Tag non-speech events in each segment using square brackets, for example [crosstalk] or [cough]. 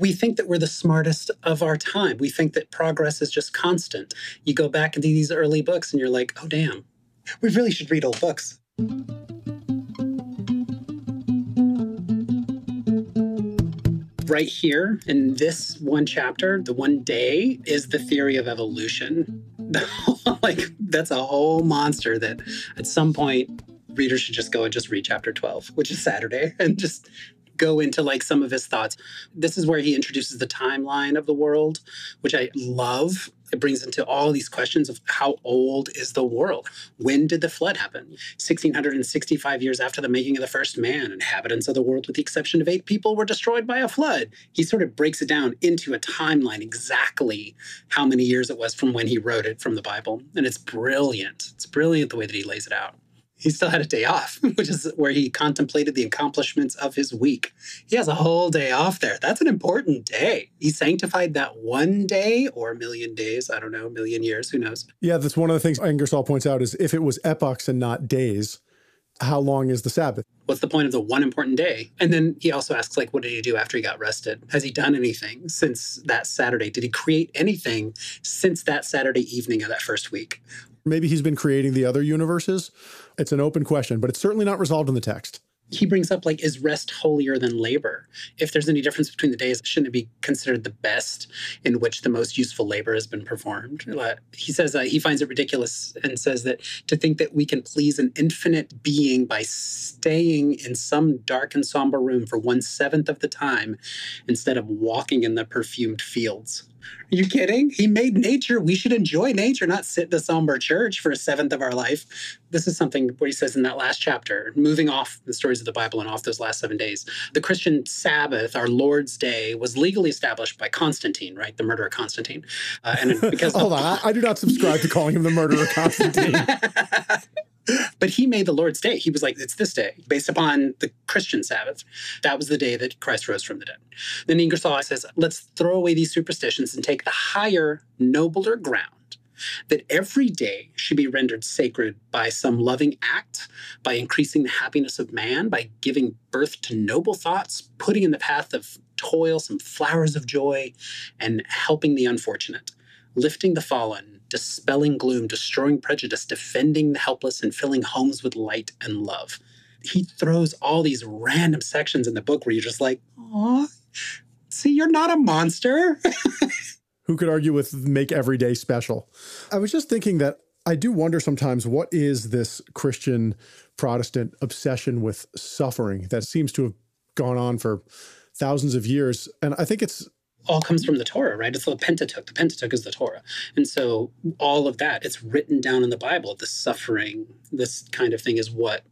We think that we're the smartest of our time. We think that progress is just constant. You go back into these early books and you're like, oh, damn, we really should read old books. Right here in this one chapter, the one day is the theory of evolution. [laughs] like, that's a whole monster that at some point readers should just go and just read chapter 12, which is Saturday, [laughs] and just go into like some of his thoughts. This is where he introduces the timeline of the world, which I love. It brings into all these questions of how old is the world? When did the flood happen? 1665 years after the making of the first man, inhabitants of the world, with the exception of eight people, were destroyed by a flood. He sort of breaks it down into a timeline exactly how many years it was from when he wrote it from the Bible. And it's brilliant. It's brilliant the way that he lays it out he still had a day off, [laughs] which is where he contemplated the accomplishments of his week. He has a whole day off there. That's an important day. He sanctified that one day or a million days. I don't know, a million years, who knows? Yeah, that's one of the things Ingersoll points out is if it was epochs and not days, how long is the Sabbath? What's the point of the one important day? And then he also asks, like, what did he do after he got rested? Has he done anything since that Saturday? Did he create anything since that Saturday evening of that first week? Maybe he's been creating the other universes. It's an open question, but it's certainly not resolved in the text. He brings up like is rest holier than labor? If there's any difference between the days shouldn't it be considered the best in which the most useful labor has been performed? Uh, he says uh, he finds it ridiculous and says that to think that we can please an infinite being by staying in some dark and somber room for one seventh of the time instead of walking in the perfumed fields are you kidding? He made nature. We should enjoy nature, not sit in a somber church for a seventh of our life. This is something what he says in that last chapter, moving off the stories of the Bible and off those last seven days. The Christian Sabbath, our Lord's Day, was legally established by Constantine, right? The murderer Constantine. Uh, and [laughs] because hold on, I, I do not subscribe to calling him the murderer Constantine. [laughs] but he made the Lord's Day. He was like, it's this day, based upon the Christian Sabbath. That was the day that Christ rose from the dead. Then Ingersoll says, let's throw away these superstitions and take the higher, nobler ground that every day should be rendered sacred by some loving act, by increasing the happiness of man, by giving birth to noble thoughts, putting in the path of toil some flowers of joy, and helping the unfortunate, lifting the fallen, dispelling gloom, destroying prejudice, defending the helpless, and filling homes with light and love. He throws all these random sections in the book where you're just like, oh, see, you're not a monster. [laughs] Who could argue with make every day special? I was just thinking that I do wonder sometimes what is this Christian Protestant obsession with suffering that seems to have gone on for thousands of years. And I think it's all comes from the Torah, right? It's the Pentateuch. The Pentateuch is the Torah. And so all of that, it's written down in the Bible. The suffering, this kind of thing is what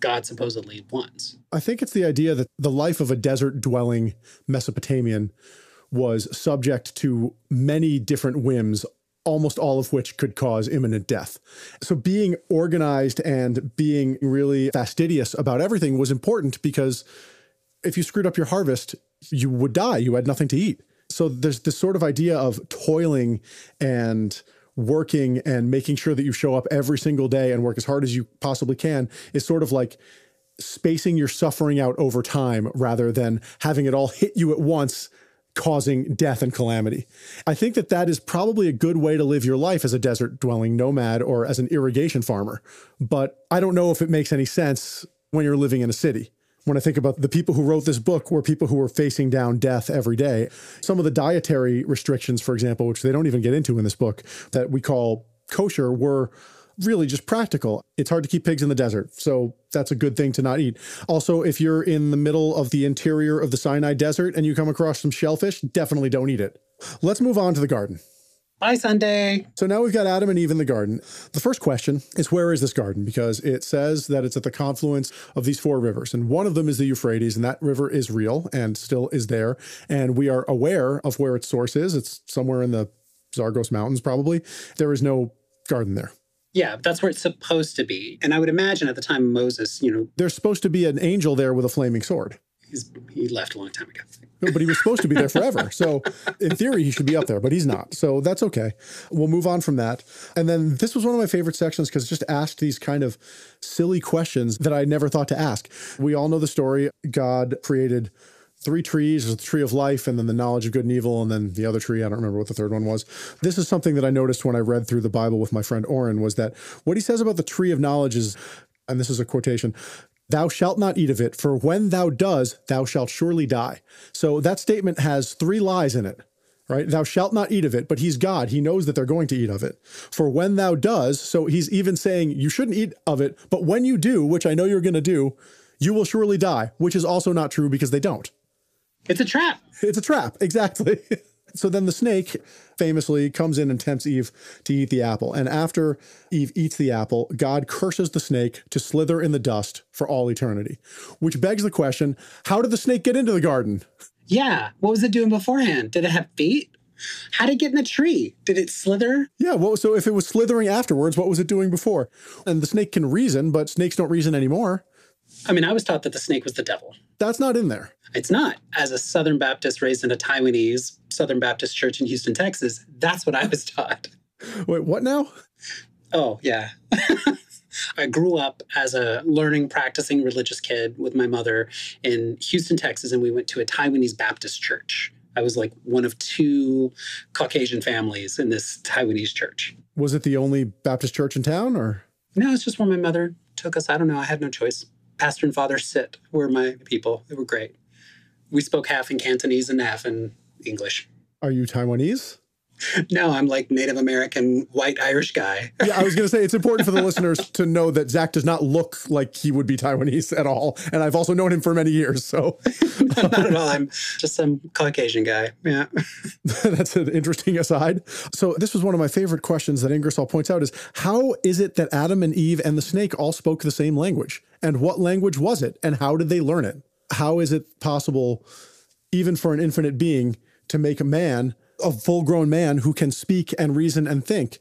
God supposedly wants. I think it's the idea that the life of a desert dwelling Mesopotamian was subject to many different whims, almost all of which could cause imminent death. So being organized and being really fastidious about everything was important because if you screwed up your harvest, you would die. You had nothing to eat. So there's this sort of idea of toiling and working and making sure that you show up every single day and work as hard as you possibly can is sort of like spacing your suffering out over time rather than having it all hit you at once causing death and calamity. I think that that is probably a good way to live your life as a desert dwelling nomad or as an irrigation farmer. But I don't know if it makes any sense when you're living in a city when I think about the people who wrote this book were people who were facing down death every day. Some of the dietary restrictions, for example, which they don't even get into in this book, that we call kosher, were really just practical. It's hard to keep pigs in the desert, so that's a good thing to not eat. Also, if you're in the middle of the interior of the Sinai desert and you come across some shellfish, definitely don't eat it. Let's move on to the garden. Bye, Sunday. So now we've got Adam and Eve in the garden. The first question is where is this garden? Because it says that it's at the confluence of these four rivers. And one of them is the Euphrates, and that river is real and still is there. And we are aware of where its source is. It's somewhere in the Zagros Mountains, probably. There is no garden there. Yeah, that's where it's supposed to be. And I would imagine at the time Moses, you know. There's supposed to be an angel there with a flaming sword. He left a long time ago but he was supposed to be there [laughs] forever. So in theory, he should be up there, but he's not. So that's okay. We'll move on from that. And then this was one of my favorite sections because it just asked these kind of silly questions that I never thought to ask. We all know the story. God created three trees. The tree of life, and then the knowledge of good and evil, and then the other tree. I don't remember what the third one was. This is something that I noticed when I read through the Bible with my friend Oren was that what he says about the tree of knowledge is, and this is a quotation. Thou shalt not eat of it, for when thou does, thou shalt surely die. So that statement has three lies in it right? Thou shalt not eat of it, but he's God. He knows that they're going to eat of it. For when thou does, so he's even saying you shouldn't eat of it, but when you do, which I know you're going to do, you will surely die, which is also not true because they don't. It's a trap. It's a trap, [laughs] exactly. So then the snake famously comes in and tempts Eve to eat the apple. And after Eve eats the apple, God curses the snake to slither in the dust for all eternity, which begs the question how did the snake get into the garden? Yeah. What was it doing beforehand? Did it have feet? How did it get in the tree? Did it slither? Yeah. Well, so if it was slithering afterwards, what was it doing before? And the snake can reason, but snakes don't reason anymore. I mean, I was taught that the snake was the devil. That's not in there. It's not. As a Southern Baptist raised in a Taiwanese Southern Baptist church in Houston, Texas, that's what I was taught. Wait, what now? Oh, yeah. [laughs] I grew up as a learning, practicing religious kid with my mother in Houston, Texas, and we went to a Taiwanese Baptist church. I was like one of two Caucasian families in this Taiwanese church. Was it the only Baptist church in town or? No, it's just where my mother took us. I don't know. I had no choice. Pastor and Father Sit were my people. They were great. We spoke half in Cantonese and half in English. Are you Taiwanese? no, I'm like Native American white Irish guy. yeah, I was going to say it's important for the listeners [laughs] to know that Zach does not look like he would be Taiwanese at all, and I've also known him for many years. So [laughs] not at all. I'm just some Caucasian guy. Yeah, [laughs] that's an interesting aside. So this was one of my favorite questions that Ingersoll points out: is how is it that Adam and Eve and the snake all spoke the same language, and what language was it, and how did they learn it? How is it possible, even for an infinite being, to make a man a full grown man who can speak and reason and think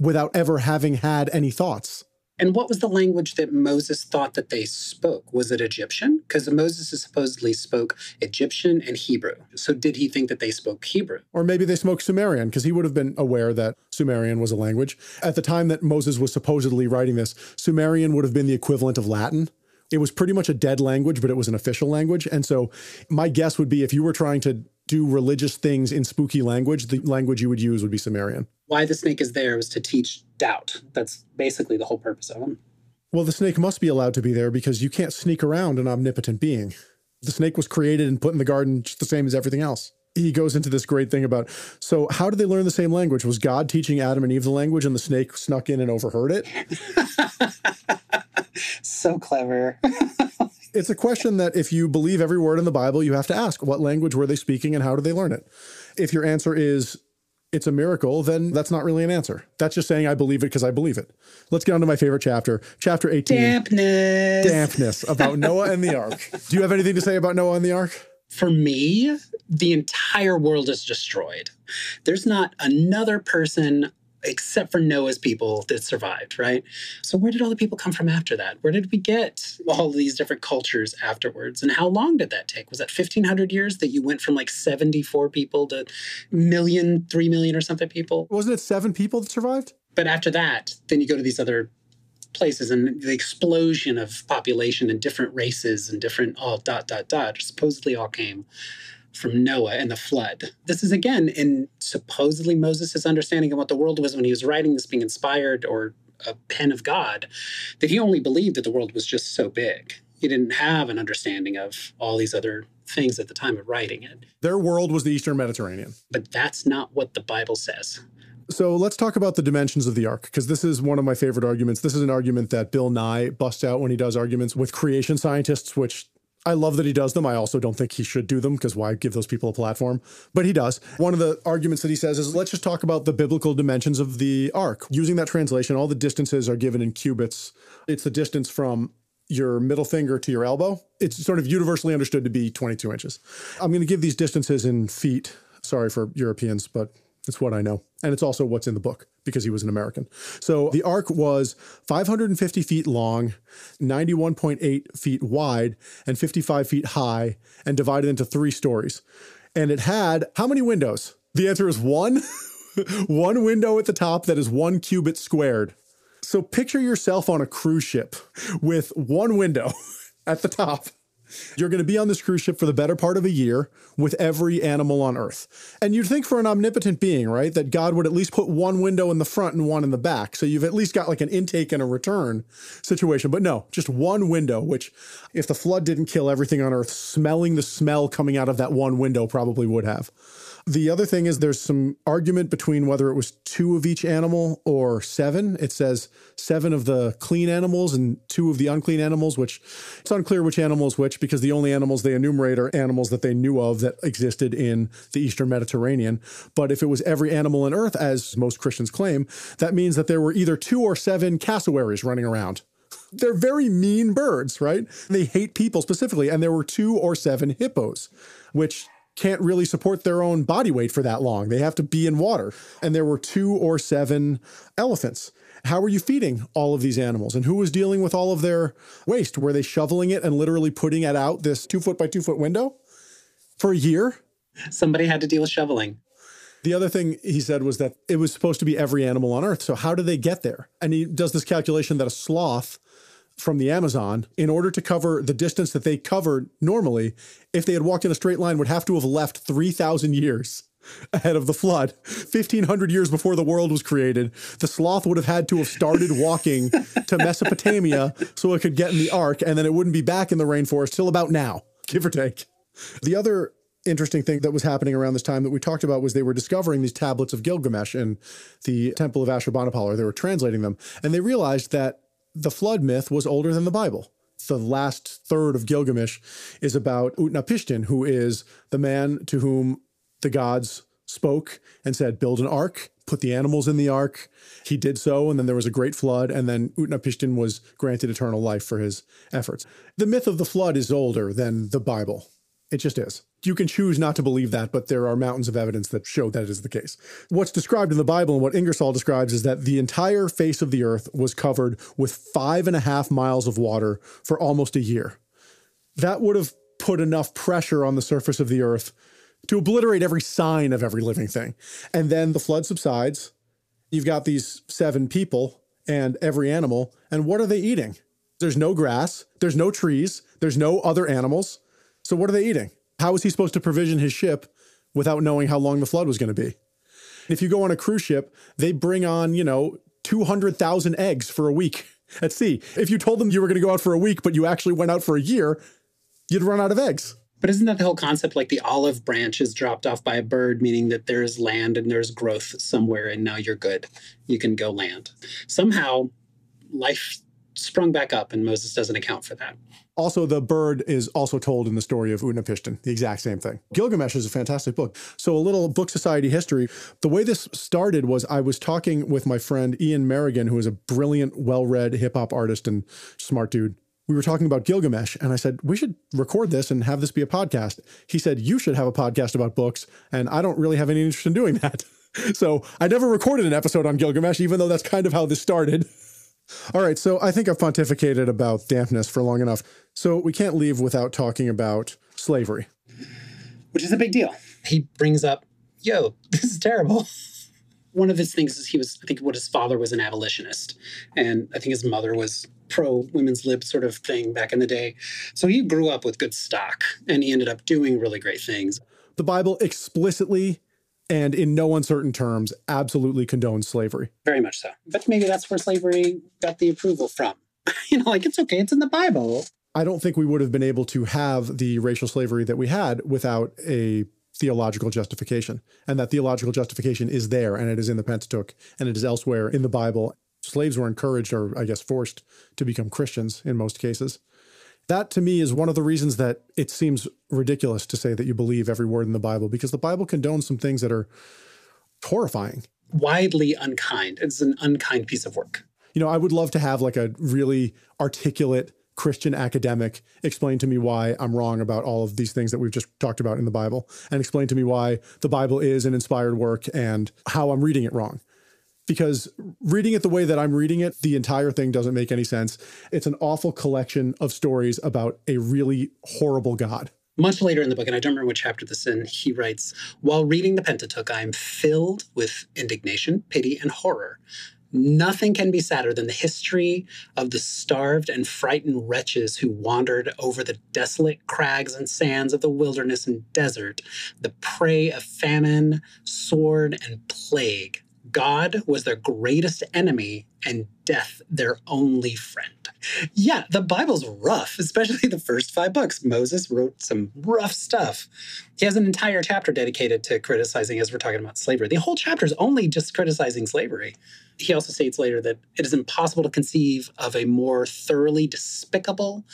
without ever having had any thoughts. And what was the language that Moses thought that they spoke? Was it Egyptian? Because Moses supposedly spoke Egyptian and Hebrew. So did he think that they spoke Hebrew? Or maybe they spoke Sumerian, because he would have been aware that Sumerian was a language. At the time that Moses was supposedly writing this, Sumerian would have been the equivalent of Latin. It was pretty much a dead language, but it was an official language. And so my guess would be if you were trying to do religious things in spooky language, the language you would use would be Sumerian. Why the snake is there was to teach doubt. That's basically the whole purpose of him. Well, the snake must be allowed to be there because you can't sneak around an omnipotent being. The snake was created and put in the garden just the same as everything else. He goes into this great thing about so, how did they learn the same language? Was God teaching Adam and Eve the language and the snake snuck in and overheard it? [laughs] so clever. [laughs] it's a question that if you believe every word in the Bible, you have to ask what language were they speaking and how did they learn it? If your answer is it's a miracle, then that's not really an answer. That's just saying I believe it because I believe it. Let's get on to my favorite chapter, chapter 18. Dampness. Dampness about Noah and the ark. [laughs] Do you have anything to say about Noah and the ark? For me, the entire world is destroyed. There's not another person except for Noah's people that survived, right? So where did all the people come from after that? Where did we get all these different cultures afterwards? And how long did that take? Was that 1500 years that you went from like 74 people to million, three million or something people? Wasn't it seven people that survived? But after that, then you go to these other places and the explosion of population and different races and different all dot dot dot supposedly all came from Noah and the flood. This is again in supposedly Moses' understanding of what the world was when he was writing this, being inspired or a pen of God, that he only believed that the world was just so big. He didn't have an understanding of all these other things at the time of writing it. Their world was the Eastern Mediterranean. But that's not what the Bible says. So let's talk about the dimensions of the ark, because this is one of my favorite arguments. This is an argument that Bill Nye busts out when he does arguments with creation scientists, which I love that he does them. I also don't think he should do them because why give those people a platform? But he does. One of the arguments that he says is let's just talk about the biblical dimensions of the ark. Using that translation, all the distances are given in cubits. It's the distance from your middle finger to your elbow. It's sort of universally understood to be 22 inches. I'm going to give these distances in feet. Sorry for Europeans, but it's what I know. And it's also what's in the book because he was an American. So the ark was 550 feet long, 91.8 feet wide, and 55 feet high, and divided into three stories. And it had how many windows? The answer is one. [laughs] one window at the top that is one cubit squared. So picture yourself on a cruise ship with one window [laughs] at the top You're going to be on this cruise ship for the better part of a year with every animal on Earth. And you'd think for an omnipotent being, right, that God would at least put one window in the front and one in the back. So you've at least got like an intake and a return situation. But no, just one window, which if the flood didn't kill everything on Earth, smelling the smell coming out of that one window probably would have. The other thing is there's some argument between whether it was two of each animal or seven. It says seven of the clean animals and two of the unclean animals, which it's unclear which animal is which because the only animals they enumerate are animals that they knew of that existed in the Eastern Mediterranean. But if it was every animal on earth, as most Christians claim, that means that there were either two or seven cassowaries running around they're very mean birds, right? They hate people specifically. And there were two or seven hippos, which can't really support their own body weight for that long. They have to be in water. And there were two or seven elephants. How were you feeding all of these animals? And who was dealing with all of their waste? Were they shoveling it and literally putting it out this two foot by two foot window for a year? Somebody had to deal with shoveling. The other thing he said was that it was supposed to be every animal on earth. So how do they get there? And he does this calculation that a sloth from the Amazon, in order to cover the distance that they covered normally, if they had walked in a straight line, would have to have left 3,000 years [laughs] ahead of the flood. 1500 years before the world was created, the sloth would have had to have started walking to Mesopotamia [laughs] so it could get in the ark, and then it wouldn't be back in the rainforest till about now, give or take. The other interesting thing that was happening around this time that we talked about was they were discovering these tablets of Gilgamesh in the temple of Ashurbanipal, or they were translating them, and they realized that the flood myth was older than the Bible. The last third of Gilgamesh is about Utnapishtim, who is the man to whom the gods spoke and said, Build an ark, put the animals in the ark. He did so, and then there was a great flood, and then Utnapishtim was granted eternal life for his efforts. The myth of the flood is older than the Bible. It just is. You can choose not to believe that, but there are mountains of evidence that show that is the case. What's described in the Bible and what Ingersoll describes is that the entire face of the earth was covered with five and a half miles of water for almost a year. That would have put enough pressure on the surface of the earth to obliterate every sign of every living thing. And then the flood subsides. You've got these seven people and every animal. And what are they eating? There's no grass, there's no trees, there's no other animals. So what are they eating? How is he supposed to provision his ship without knowing how long the flood was going to be? If you go on a cruise ship, they bring on, you know, 200,000 eggs for a week [laughs] at sea. If you told them you were going to go out for a week, but you actually went out for a year, you'd run out of eggs. But isn't that the whole concept? Like the olive branch is dropped off by a bird, meaning that there's land and there's growth somewhere, and now you're good. You can go land. Somehow, life sprung back up, and Moses doesn't account for that. Also, the bird is also told in the story of Utnapishtim, the exact same thing. Gilgamesh is a fantastic book. So, a little book society history. The way this started was I was talking with my friend Ian Merrigan, who is a brilliant, well read hip hop artist and smart dude. We were talking about Gilgamesh, and I said, We should record this and have this be a podcast. He said, You should have a podcast about books, and I don't really have any interest in doing that. [laughs] so, I never recorded an episode on Gilgamesh, even though that's kind of how this started. [laughs] All right, so I think I've pontificated about dampness for long enough. So we can't leave without talking about slavery, which is a big deal. He brings up, yo, [laughs] this is terrible. One of his things is he was, I think, what his father was an abolitionist. And I think his mother was pro women's lib sort of thing back in the day. So he grew up with good stock and he ended up doing really great things. The Bible explicitly and in no uncertain terms absolutely condones slavery. Very much so. But maybe that's where slavery got the approval from. [laughs] you know, like it's okay, it's in the Bible. I don't think we would have been able to have the racial slavery that we had without a theological justification. And that theological justification is there and it is in the Pentateuch and it is elsewhere in the Bible. Slaves were encouraged or, I guess, forced to become Christians in most cases. That to me is one of the reasons that it seems ridiculous to say that you believe every word in the Bible because the Bible condones some things that are horrifying. Widely unkind. It's an unkind piece of work. You know, I would love to have like a really articulate Christian academic explain to me why I'm wrong about all of these things that we've just talked about in the Bible and explain to me why the Bible is an inspired work and how I'm reading it wrong. Because reading it the way that I'm reading it, the entire thing doesn't make any sense. It's an awful collection of stories about a really horrible God. Much later in the book, and I don't remember which chapter this in, he writes, While reading the Pentateuch, I am filled with indignation, pity, and horror Nothing can be sadder than the history of the starved and frightened wretches who wandered over the desolate crags and sands of the wilderness and desert, the prey of famine, sword, and plague. God was their greatest enemy and death their only friend. Yeah, the Bible's rough, especially the first five books. Moses wrote some rough stuff. He has an entire chapter dedicated to criticizing, as we're talking about slavery. The whole chapter is only just criticizing slavery. He also states later that it is impossible to conceive of a more thoroughly despicable,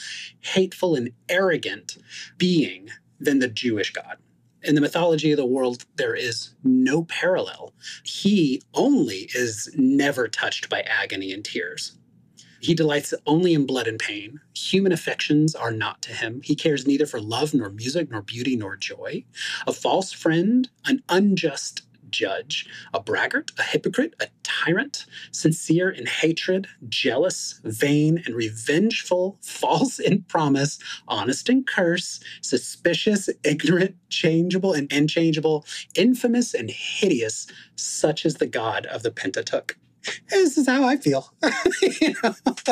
hateful, and arrogant being than the Jewish God. In the mythology of the world, there is no parallel. He only is never touched by agony and tears. He delights only in blood and pain. Human affections are not to him. He cares neither for love, nor music, nor beauty, nor joy. A false friend, an unjust judge, a braggart, a hypocrite, a tyrant, sincere in hatred, jealous, vain, and revengeful, [laughs] false in promise, honest in curse, suspicious, ignorant, changeable, and unchangeable, infamous, and hideous, such is the God of the Pentateuch. This is how I feel. [laughs] you know? [laughs]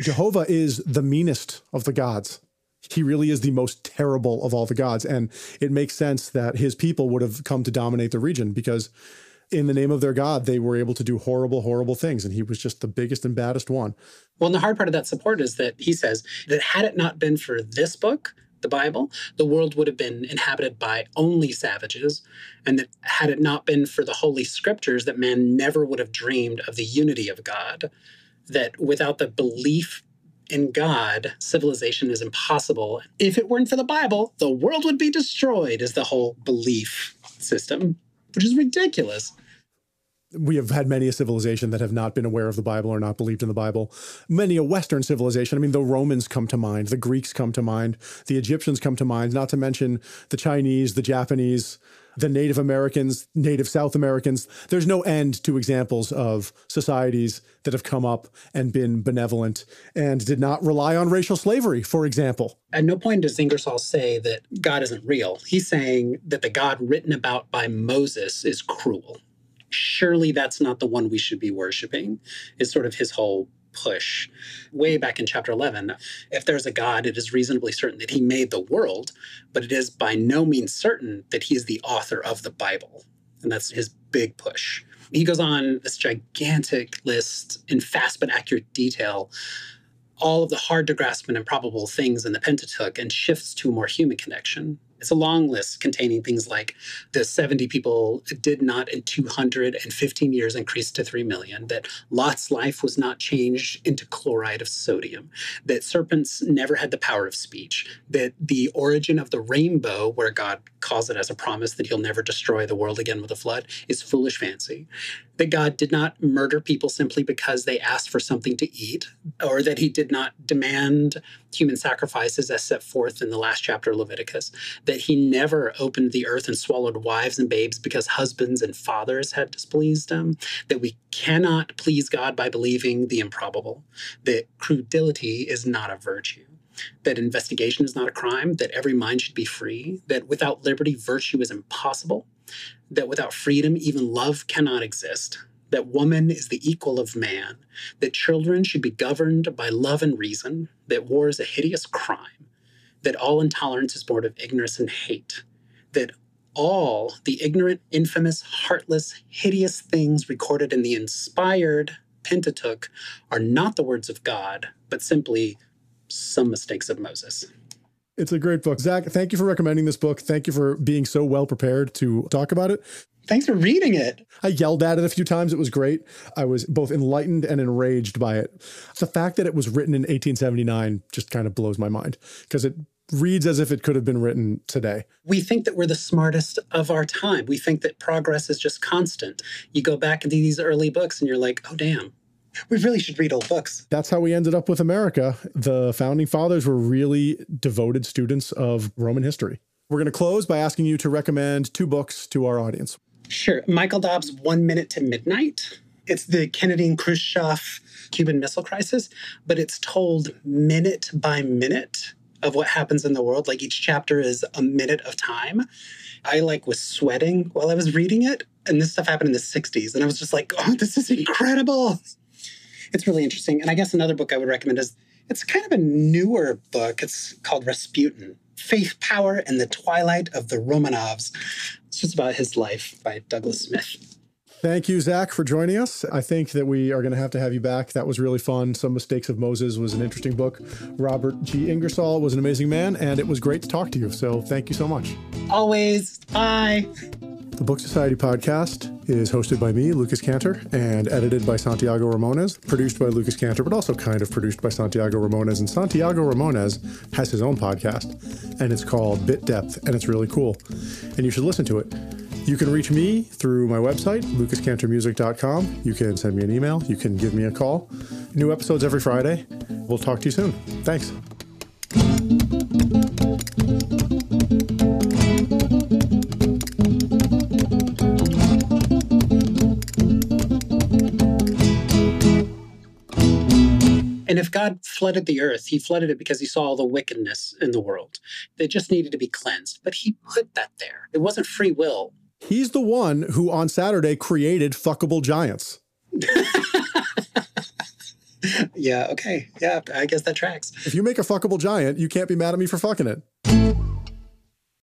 Jehovah is the meanest of the gods he really is the most terrible of all the gods. And it makes sense that his people would have come to dominate the region because in the name of their God, they were able to do horrible, horrible things. And he was just the biggest and baddest one. Well, and the hard part of that support is that he says that had it not been for this book, the Bible, the world would have been inhabited by only savages. And that had it not been for the Holy Scriptures, that man never would have dreamed of the unity of God. That without the belief in God, civilization is impossible. If it weren't for the Bible, the world would be destroyed, is the whole belief system, which is ridiculous. We have had many a civilization that have not been aware of the Bible or not believed in the Bible. Many a Western civilization. I mean, the Romans come to mind, the Greeks come to mind, the Egyptians come to mind, not to mention the Chinese, the Japanese, the Native Americans, Native South Americans. There's no end to examples of societies that have come up and been benevolent and did not rely on racial slavery, for example. At no point does Ingersoll say that God isn't real. He's saying that the God written about by Moses is cruel. Surely that's not the one we should be worshiping, is sort of his whole push way back in chapter 11. If there's a God, it is reasonably certain that he made the world, but it is by no means certain that he is the author of the Bible. And that's his big push. He goes on this gigantic list in fast but accurate detail all of the hard to grasp and improbable things in the Pentateuch and shifts to a more human connection. It's a long list containing things like the 70 people did not in 215 years increase to 3 million, that Lot's life was not changed into chloride of sodium, that serpents never had the power of speech, that the origin of the rainbow, where God calls it as a promise that he'll never destroy the world again with a flood, is foolish fancy, that God did not murder people simply because they asked for something to eat, or that he did not demand human sacrifices as set forth in the last chapter of Leviticus, that he never opened the earth and swallowed wives and babes because husbands and fathers had displeased him, that we cannot please God by believing the improbable, that credulity is not a virtue. That investigation is not a crime, that every mind should be free, that without liberty, virtue is impossible, that without freedom, even love cannot exist, that woman is the equal of man, that children should be governed by love and reason, that war is a hideous crime, that all intolerance is born of ignorance and hate, that all the ignorant, infamous, heartless, hideous things recorded in the inspired Pentateuch are not the words of God, but simply some mistakes of Moses. It's a great book. Zach, thank you for recommending this book. Thank you for being so well prepared to talk about it. Thanks for reading it. I yelled at it a few times. It was great. I was both enlightened and enraged by it. The fact that it was written in 1879 just kind of blows my mind because it reads as if it could have been written today. We think that we're the smartest of our time. We think that progress is just constant. You go back into these early books and you're like, oh, damn, we really should read old books. That's how we ended up with America. The founding fathers were really devoted students of Roman history. We're going to close by asking you to recommend two books to our audience. Sure. Michael Dobbs' One Minute to Midnight. It's the Kennedy and Khrushchev Cuban Missile Crisis, but it's told minute by minute of what happens in the world. Like each chapter is a minute of time. I like was sweating while I was reading it. And this stuff happened in the 60s. And I was just like, oh, this is incredible. It's really interesting. And I guess another book I would recommend is it's kind of a newer book. It's called Rasputin Faith, Power, and the Twilight of the Romanovs. It's just about his life by Douglas Smith. Thank you, Zach, for joining us. I think that we are going to have to have you back. That was really fun. Some Mistakes of Moses was an interesting book. Robert G. Ingersoll was an amazing man, and it was great to talk to you. So thank you so much. Always. Bye. The Book Society podcast is hosted by me, Lucas Cantor, and edited by Santiago Ramones, produced by Lucas Cantor, but also kind of produced by Santiago Ramones. And Santiago Ramones has his own podcast, and it's called Bit Depth, and it's really cool. And you should listen to it. You can reach me through my website, lucascantormusic.com. You can send me an email. You can give me a call. New episodes every Friday. We'll talk to you soon. Thanks. God flooded the earth, he flooded it because he saw all the wickedness in the world. They just needed to be cleansed. But he put that there. It wasn't free will. He's the one who on Saturday created fuckable giants. [laughs] yeah, okay. Yeah, I guess that tracks. If you make a fuckable giant, you can't be mad at me for fucking it.